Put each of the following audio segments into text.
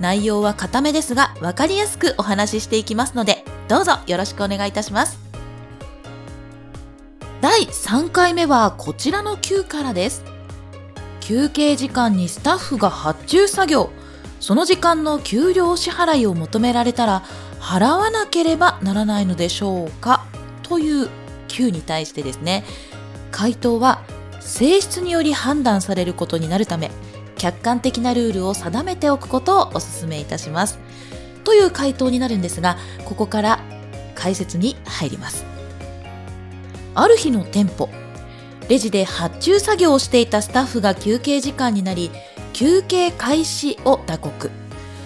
内容は固めですが分かりやすくお話ししていきますのでどうぞよろしくお願いいたします。第3回目はこちらの9からです。休憩時間にスタッフが発注作業。その時間の給料支払いを求められたら払わなければならないのでしょうか？という9に対してですね。回答は性質により判断されることになるため客観的なルールを定めておくことをお勧めいたします。という回答になるんですが、ここから解説に入ります。ある日の店舗、レジで発注作業をしていたスタッフが休憩時間になり、休憩開始を打刻。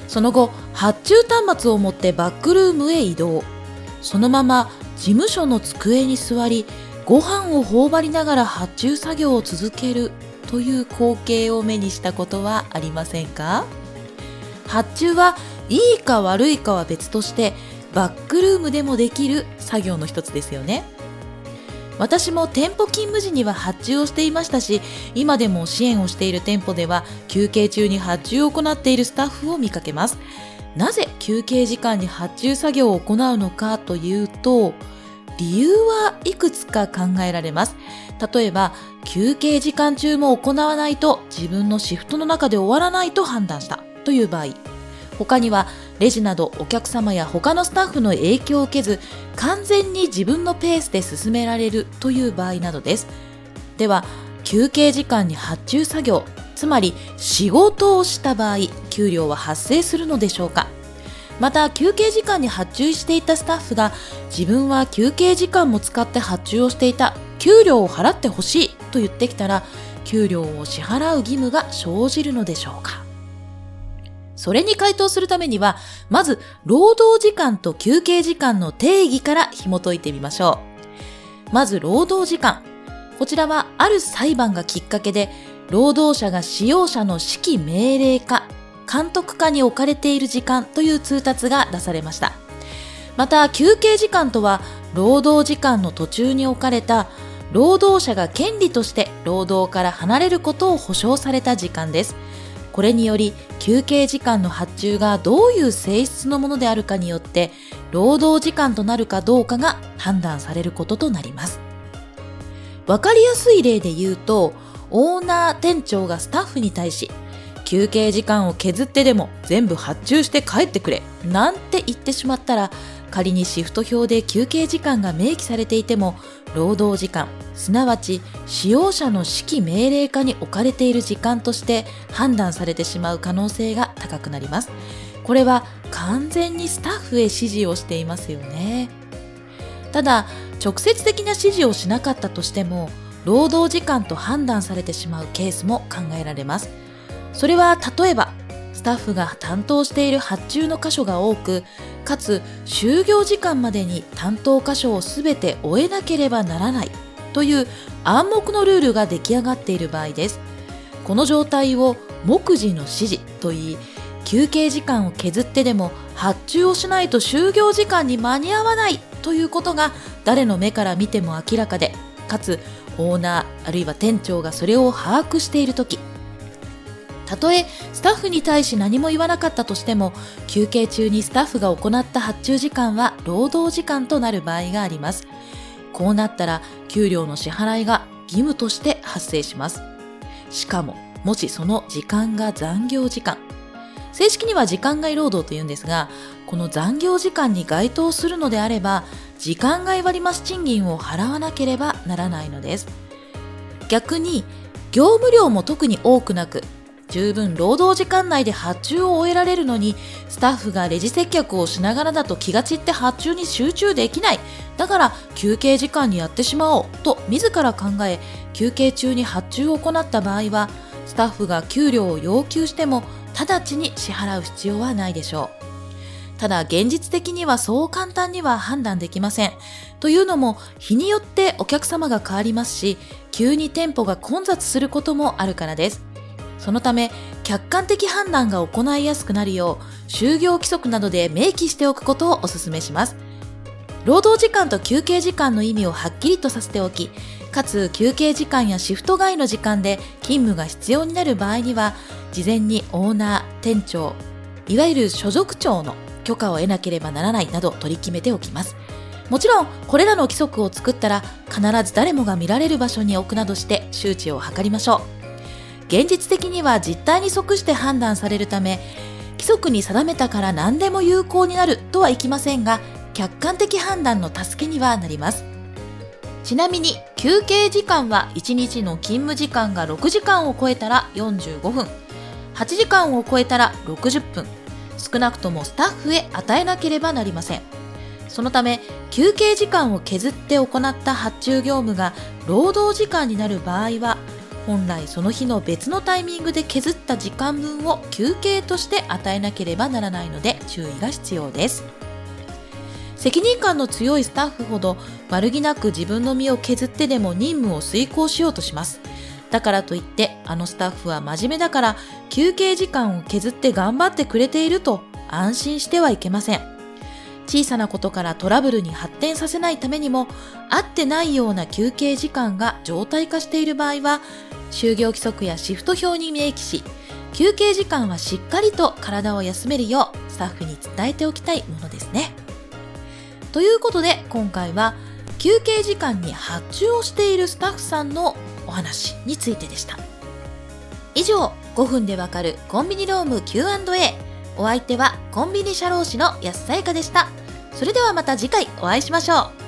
その後、発注端末を持ってバックルームへ移動。そのまま事務所の机に座り、ご飯を頬張りながら発注作業を続けるという光景を目にしたことはありませんか？発注はいいか悪いかは別としてバックルームでもできる作業の一つですよね。私も店舗勤務時には発注をしていましたし今でも支援をしている店舗では休憩中に発注を行っているスタッフを見かけます。なぜ休憩時間に発注作業を行うのかというと理由はいくつか考えられます。例えば、休憩時間中も行わないと自分のシフトの中で終わらないと判断したという場合、他にはレジなどお客様や他のスタッフの影響を受けず完全に自分のペースで進められるという場合などです。では、休憩時間に発注作業、つまり仕事をした場合、給料は発生するのでしょうかまた休憩時間に発注していたスタッフが自分は休憩時間も使って発注をしていた給料を払ってほしいと言ってきたら給料を支払う義務が生じるのでしょうか。それに回答するためにはまず労働時間と休憩時間の定義から紐解いてみましょう。まず労働時間。こちらはある裁判がきっかけで労働者が使用者の指揮命令化監督下に置かれている時間という通達が出されました。また、休憩時間とは、労働時間の途中に置かれた、労働者が権利として労働から離れることを保障された時間です。これにより、休憩時間の発注がどういう性質のものであるかによって、労働時間となるかどうかが判断されることとなります。わかりやすい例で言うと、オーナー店長がスタッフに対し、休憩時間を削ってでも全部発注して帰ってくれ。なんて言ってしまったら仮にシフト表で休憩時間が明記されていても労働時間すなわち使用者の指揮命令下に置かれている時間として判断されてしまう可能性が高くなります。これは完全にスタッフへ指示をしていますよね。ただ直接的な指示をしなかったとしても労働時間と判断されてしまうケースも考えられます。それは例えばスタッフが担当している発注の箇所が多くかつ就業時間までに担当箇所を全て終えなければならないという暗黙のルールが出来上がっている場合です。この状態を目次の指示といい休憩時間を削ってでも発注をしないと就業時間に間に合わないということが誰の目から見ても明らかでかつオーナーあるいは店長がそれを把握している時たとえスタッフに対し何も言わなかったとしても休憩中にスタッフが行った発注時間は労働時間となる場合があります。こうなったら給料の支払いが義務として発生します。しかももしその時間が残業時間。正式には時間外労働というんですがこの残業時間に該当するのであれば時間外割増賃金を払わなければならないのです。逆に業務量も特に多くなく十分労働時間内で発注を終えられるのにスタッフがレジ接客をしながらだと気が散って発注に集中できないだから休憩時間にやってしまおうと自ら考え休憩中に発注を行った場合はスタッフが給料を要求しても直ちに支払う必要はないでしょうただ現実的にはそう簡単には判断できません。というのも日によってお客様が変わりますし、急に店舗が混雑することもあるからです。そのため客観的判断が行いやすくなるよう就業規則などで明記しておくことをお勧めします。労働時間と休憩時間の意味をはっきりとさせておき、かつ休憩時間やシフト外の時間で勤務が必要になる場合には、事前にオーナー、店長、いわゆる所属長の許可を得なければならないなど取り決めておきます。もちろん、これらの規則を作ったら必ず誰もが見られる場所に置くなどして周知を図りましょう。現実的には実態に即して判断されるため、規則に定めたから何でも有効になるとはいきませんが、客観的判断の助けにはなります。ちなみに休憩時間は1日の勤務時間が6時間を超えたら45分8時間を超えたら60分少なくともスタッフへ与えなければなりませんそのため休憩時間を削って行った発注業務が労働時間になる場合は本来その日の別のタイミングで削った時間分を休憩として与えなければならないので注意が必要です責任感の強いスタッフほど悪気なく自分の身を削ってでも任務を遂行しようとします。だからといってあのスタッフは真面目だから休憩時間を削って頑張ってくれていると安心してはいけません。小さなことからトラブルに発展させないためにも合ってないような休憩時間が常態化している場合は就業規則やシフト表に明記し休憩時間はしっかりと体を休めるようスタッフに伝えておきたいものですね。ということで今回は休憩時間に発注をしているスタッフさんのお話についてでした。以上5分でわかるコンビニローム Q&A お相手はコンビニ社労士の安さやかでした。それではまた次回お会いしましょう。